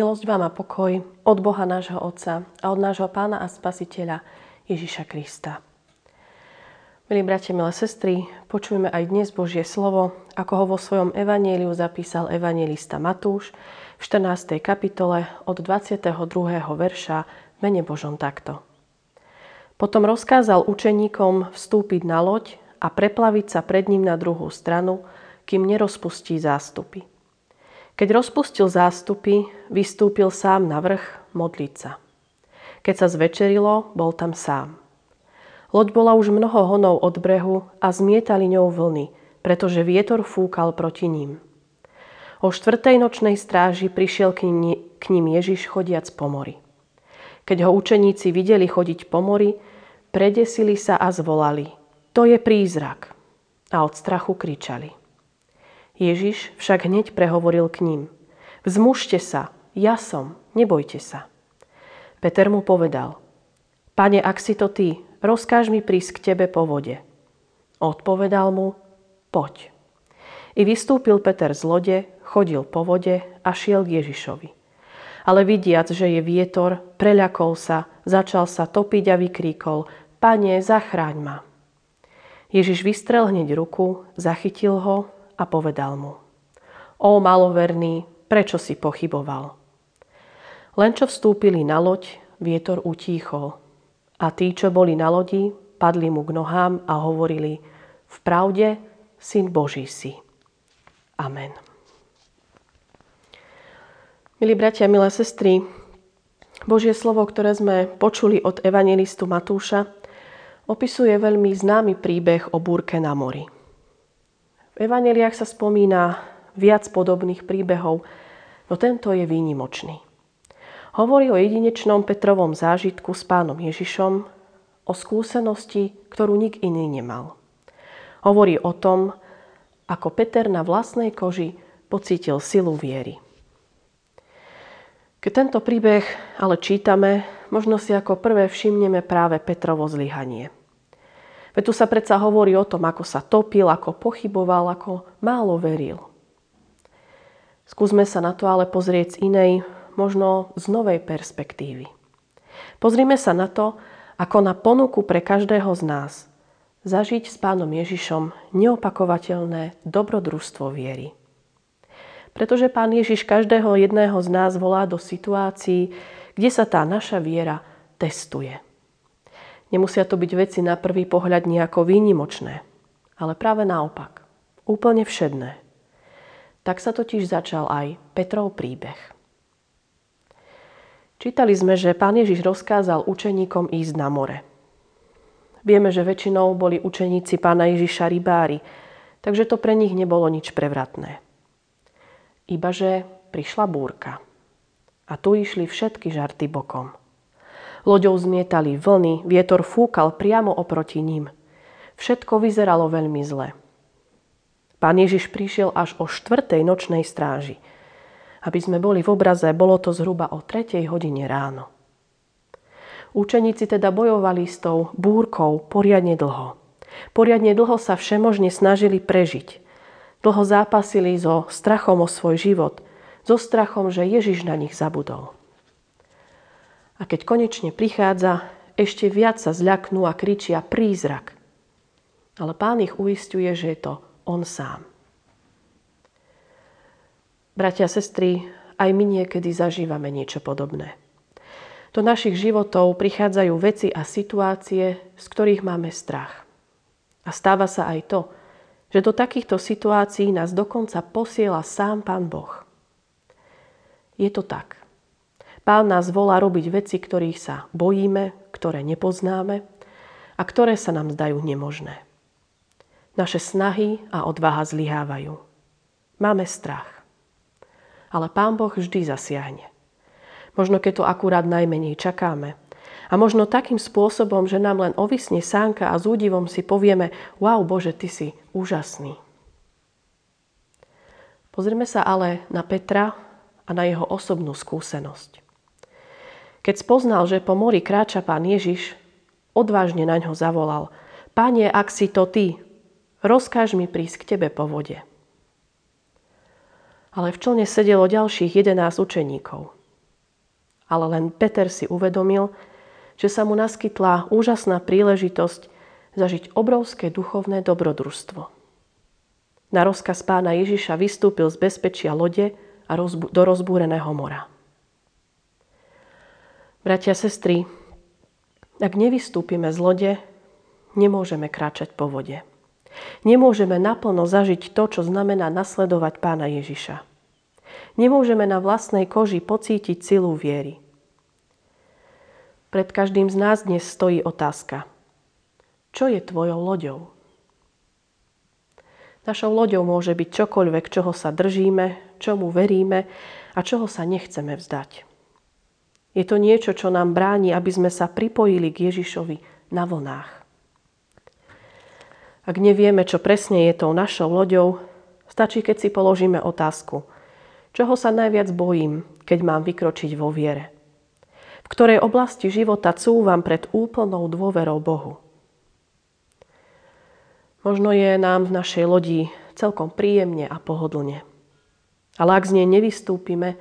Milosť vám a pokoj od Boha nášho Otca a od nášho Pána a Spasiteľa Ježiša Krista. Milí bratia, milé sestry, počujeme aj dnes Božie slovo, ako ho vo svojom evanieliu zapísal evangelista Matúš v 14. kapitole od 22. verša mene Božom takto. Potom rozkázal učeníkom vstúpiť na loď a preplaviť sa pred ním na druhú stranu, kým nerozpustí zástupy. Keď rozpustil zástupy, vystúpil sám na vrch modliť sa. Keď sa zvečerilo, bol tam sám. Loď bola už mnoho honov od brehu a zmietali ňou vlny, pretože vietor fúkal proti ním. O štvrtej nočnej stráži prišiel k ním, Ježiš chodiac po mori. Keď ho učeníci videli chodiť po mori, predesili sa a zvolali. To je prízrak. A od strachu kričali. Ježiš však hneď prehovoril k ním. Vzmužte sa, ja som, nebojte sa. Peter mu povedal, Pane, ak si to ty, rozkáž mi prísť k tebe po vode. Odpovedal mu, poď. I vystúpil Peter z lode, chodil po vode a šiel k Ježišovi. Ale vidiac, že je vietor, preľakol sa, začal sa topiť a vykríkol, Pane, zachráň ma. Ježiš vystrel hneď ruku, zachytil ho a povedal mu. O maloverný, prečo si pochyboval? Len čo vstúpili na loď, vietor utíchol. A tí, čo boli na lodi, padli mu k nohám a hovorili, v pravde, syn Boží si. Amen. Milí bratia, milé sestry, Božie slovo, ktoré sme počuli od evangelistu Matúša, opisuje veľmi známy príbeh o búrke na mori. V evaneliách sa spomína viac podobných príbehov, no tento je výnimočný. Hovorí o jedinečnom Petrovom zážitku s pánom Ježišom, o skúsenosti, ktorú nik iný nemal. Hovorí o tom, ako Peter na vlastnej koži pocítil silu viery. Keď tento príbeh ale čítame, možno si ako prvé všimneme práve Petrovo zlyhanie – Veď tu sa predsa hovorí o tom, ako sa topil, ako pochyboval, ako málo veril. Skúsme sa na to ale pozrieť z inej, možno z novej perspektívy. Pozrime sa na to, ako na ponuku pre každého z nás zažiť s pánom Ježišom neopakovateľné dobrodružstvo viery. Pretože pán Ježiš každého jedného z nás volá do situácií, kde sa tá naša viera testuje. Nemusia to byť veci na prvý pohľad nejako výnimočné, ale práve naopak, úplne všedné. Tak sa totiž začal aj Petrov príbeh. Čítali sme, že pán Ježiš rozkázal učeníkom ísť na more. Vieme, že väčšinou boli učeníci pána Ježiša rybári, takže to pre nich nebolo nič prevratné. Ibaže prišla búrka. A tu išli všetky žarty bokom. Loďou zmietali vlny, vietor fúkal priamo oproti ním. Všetko vyzeralo veľmi zle. Pán Ježiš prišiel až o štvrtej nočnej stráži. Aby sme boli v obraze, bolo to zhruba o tretej hodine ráno. Učeníci teda bojovali s tou búrkou poriadne dlho. Poriadne dlho sa všemožne snažili prežiť. Dlho zápasili so strachom o svoj život, so strachom, že Ježiš na nich zabudol. A keď konečne prichádza, ešte viac sa zľaknú a kričia prízrak. Ale pán ich uistuje, že je to on sám. Bratia a sestry, aj my niekedy zažívame niečo podobné. Do našich životov prichádzajú veci a situácie, z ktorých máme strach. A stáva sa aj to, že do takýchto situácií nás dokonca posiela sám Pán Boh. Je to tak. Pán nás volá robiť veci, ktorých sa bojíme, ktoré nepoznáme a ktoré sa nám zdajú nemožné. Naše snahy a odvaha zlyhávajú. Máme strach. Ale Pán Boh vždy zasiahne. Možno keď to akurát najmenej čakáme. A možno takým spôsobom, že nám len ovisne sánka a s údivom si povieme wow Bože, Ty si úžasný. Pozrime sa ale na Petra a na jeho osobnú skúsenosť. Keď spoznal, že po mori kráča pán Ježiš, odvážne na ňo zavolal. Pane, ak si to ty, rozkáž mi prísť k tebe po vode. Ale v člne sedelo ďalších jedenás učeníkov. ale len Peter si uvedomil, že sa mu naskytla úžasná príležitosť zažiť obrovské duchovné dobrodružstvo. Na rozkaz pána Ježiša vystúpil z bezpečia lode a do rozbúreného mora. Bratia, sestry, ak nevystúpime z lode, nemôžeme kráčať po vode. Nemôžeme naplno zažiť to, čo znamená nasledovať pána Ježiša. Nemôžeme na vlastnej koži pocítiť silu viery. Pred každým z nás dnes stojí otázka. Čo je tvojou loďou? Našou loďou môže byť čokoľvek, čoho sa držíme, čomu veríme a čoho sa nechceme vzdať. Je to niečo, čo nám bráni, aby sme sa pripojili k Ježišovi na vlnách. Ak nevieme, čo presne je tou našou loďou, stačí, keď si položíme otázku, čoho sa najviac bojím, keď mám vykročiť vo viere. V ktorej oblasti života cúvam pred úplnou dôverou Bohu. Možno je nám v našej lodi celkom príjemne a pohodlne. Ale ak z nej nevystúpime,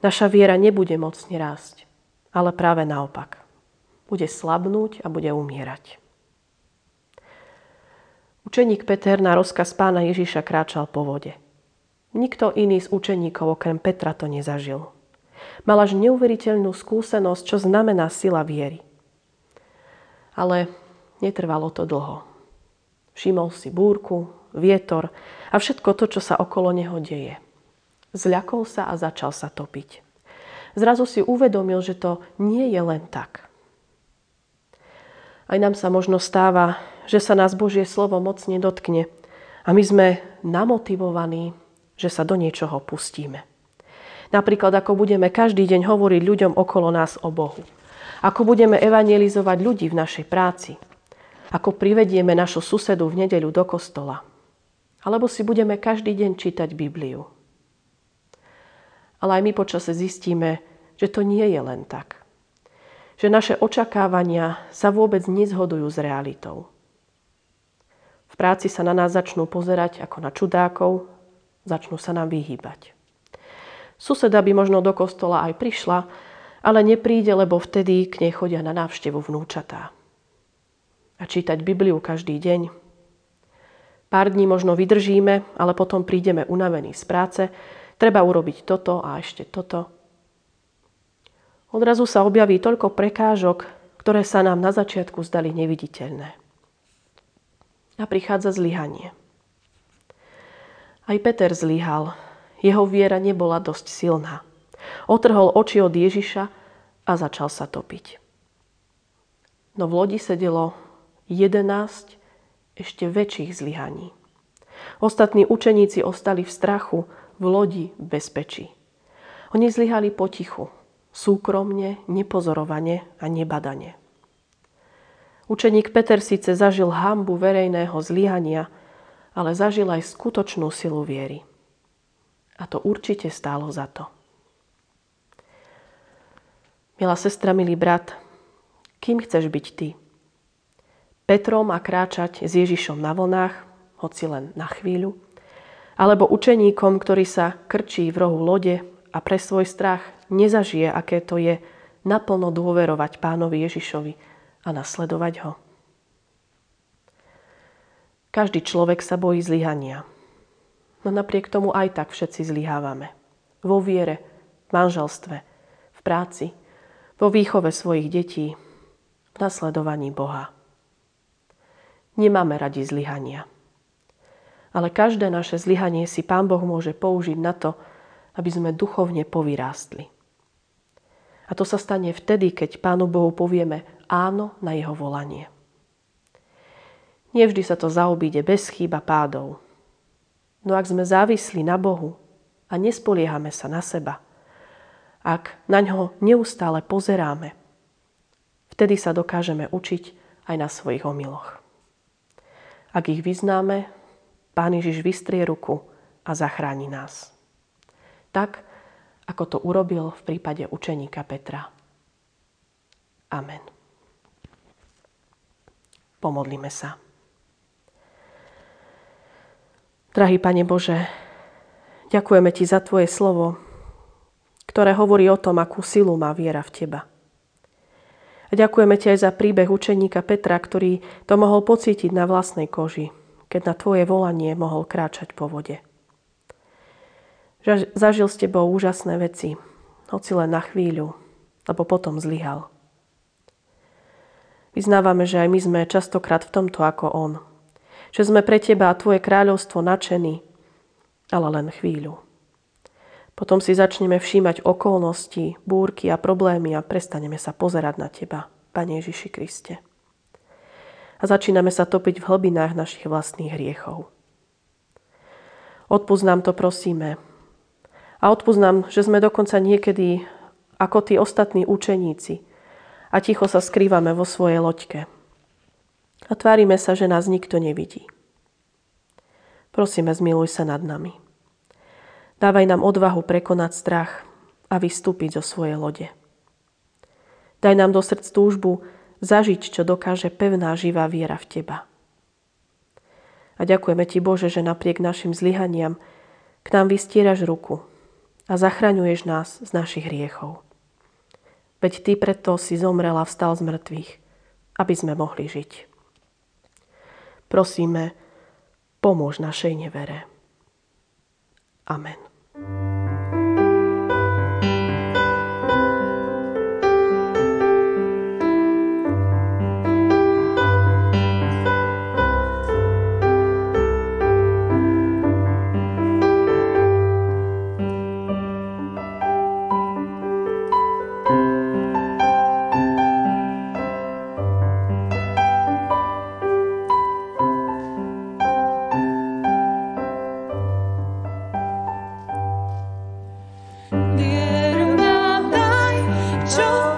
naša viera nebude mocne rásť, ale práve naopak. Bude slabnúť a bude umierať. Učeník Peter na rozkaz pána Ježiša kráčal po vode. Nikto iný z učeníkov okrem Petra to nezažil. Mal až neuveriteľnú skúsenosť, čo znamená sila viery. Ale netrvalo to dlho. Všimol si búrku, vietor a všetko to, čo sa okolo neho deje. Zľakol sa a začal sa topiť. Zrazu si uvedomil, že to nie je len tak. Aj nám sa možno stáva, že sa nás Božie slovo mocne dotkne a my sme namotivovaní, že sa do niečoho pustíme. Napríklad, ako budeme každý deň hovoriť ľuďom okolo nás o Bohu. Ako budeme evangelizovať ľudí v našej práci, ako privedieme našu susedu v nedeľu do kostola. Alebo si budeme každý deň čítať Bibliu. Ale aj my počase zistíme, že to nie je len tak. Že naše očakávania sa vôbec nezhodujú s realitou. V práci sa na nás začnú pozerať ako na čudákov, začnú sa nám vyhýbať. Suseda by možno do kostola aj prišla, ale nepríde, lebo vtedy k nej chodia na návštevu vnúčatá a čítať Bibliu každý deň. Pár dní možno vydržíme, ale potom prídeme unavení z práce. Treba urobiť toto a ešte toto. Odrazu sa objaví toľko prekážok, ktoré sa nám na začiatku zdali neviditeľné. A prichádza zlyhanie. Aj Peter zlyhal. Jeho viera nebola dosť silná. Otrhol oči od Ježiša a začal sa topiť. No v lodi sedelo 11 ešte väčších zlyhaní. Ostatní učeníci ostali v strachu, v lodi, bezpečí. Oni zlyhali potichu, súkromne, nepozorovane a nebadane. Učeník Peter síce zažil hambu verejného zlyhania, ale zažil aj skutočnú silu viery. A to určite stálo za to. Milá sestra, milý brat, kým chceš byť ty? Petrom a kráčať s Ježišom na vlnách, hoci len na chvíľu, alebo učeníkom, ktorý sa krčí v rohu lode a pre svoj strach nezažije, aké to je naplno dôverovať pánovi Ježišovi a nasledovať ho. Každý človek sa bojí zlyhania. No napriek tomu aj tak všetci zlyhávame. Vo viere, v manželstve, v práci, vo výchove svojich detí, v nasledovaní Boha. Nemáme radi zlyhania. Ale každé naše zlyhanie si Pán Boh môže použiť na to, aby sme duchovne povyrástli. A to sa stane vtedy, keď Pánu Bohu povieme áno na jeho volanie. Nevždy sa to zaobíde bez chýba pádov. No ak sme závislí na Bohu a nespoliehame sa na seba, ak na ňo neustále pozeráme, vtedy sa dokážeme učiť aj na svojich omyloch. Ak ich vyznáme, Pán Ježiš vystrie ruku a zachráni nás. Tak, ako to urobil v prípade učeníka Petra. Amen. Pomodlíme sa. Drahý Pane Bože, ďakujeme Ti za Tvoje slovo, ktoré hovorí o tom, akú silu má viera v teba. A ďakujeme ti aj za príbeh učeníka Petra, ktorý to mohol pocítiť na vlastnej koži, keď na tvoje volanie mohol kráčať po vode. Zažil s tebou úžasné veci, hoci len na chvíľu, lebo potom zlyhal. Vyznávame, že aj my sme častokrát v tomto ako on. Že sme pre teba a tvoje kráľovstvo nadšení, ale len chvíľu. Potom si začneme všímať okolnosti, búrky a problémy a prestaneme sa pozerať na Teba, Pane Ježiši Kriste. A začíname sa topiť v hlbinách našich vlastných hriechov. Odpúsť to prosíme. A odpúsť že sme dokonca niekedy ako tí ostatní učeníci a ticho sa skrývame vo svojej loďke. A tvárime sa, že nás nikto nevidí. Prosíme, zmiluj sa nad nami. Dávaj nám odvahu prekonať strach a vystúpiť zo svojej lode. Daj nám do srdc túžbu zažiť, čo dokáže pevná živá viera v Teba. A ďakujeme Ti, Bože, že napriek našim zlyhaniam k nám vystieraš ruku a zachraňuješ nás z našich hriechov. Veď Ty preto si zomrel a vstal z mŕtvych, aby sme mohli žiť. Prosíme, pomôž našej nevere. Amen. Nikto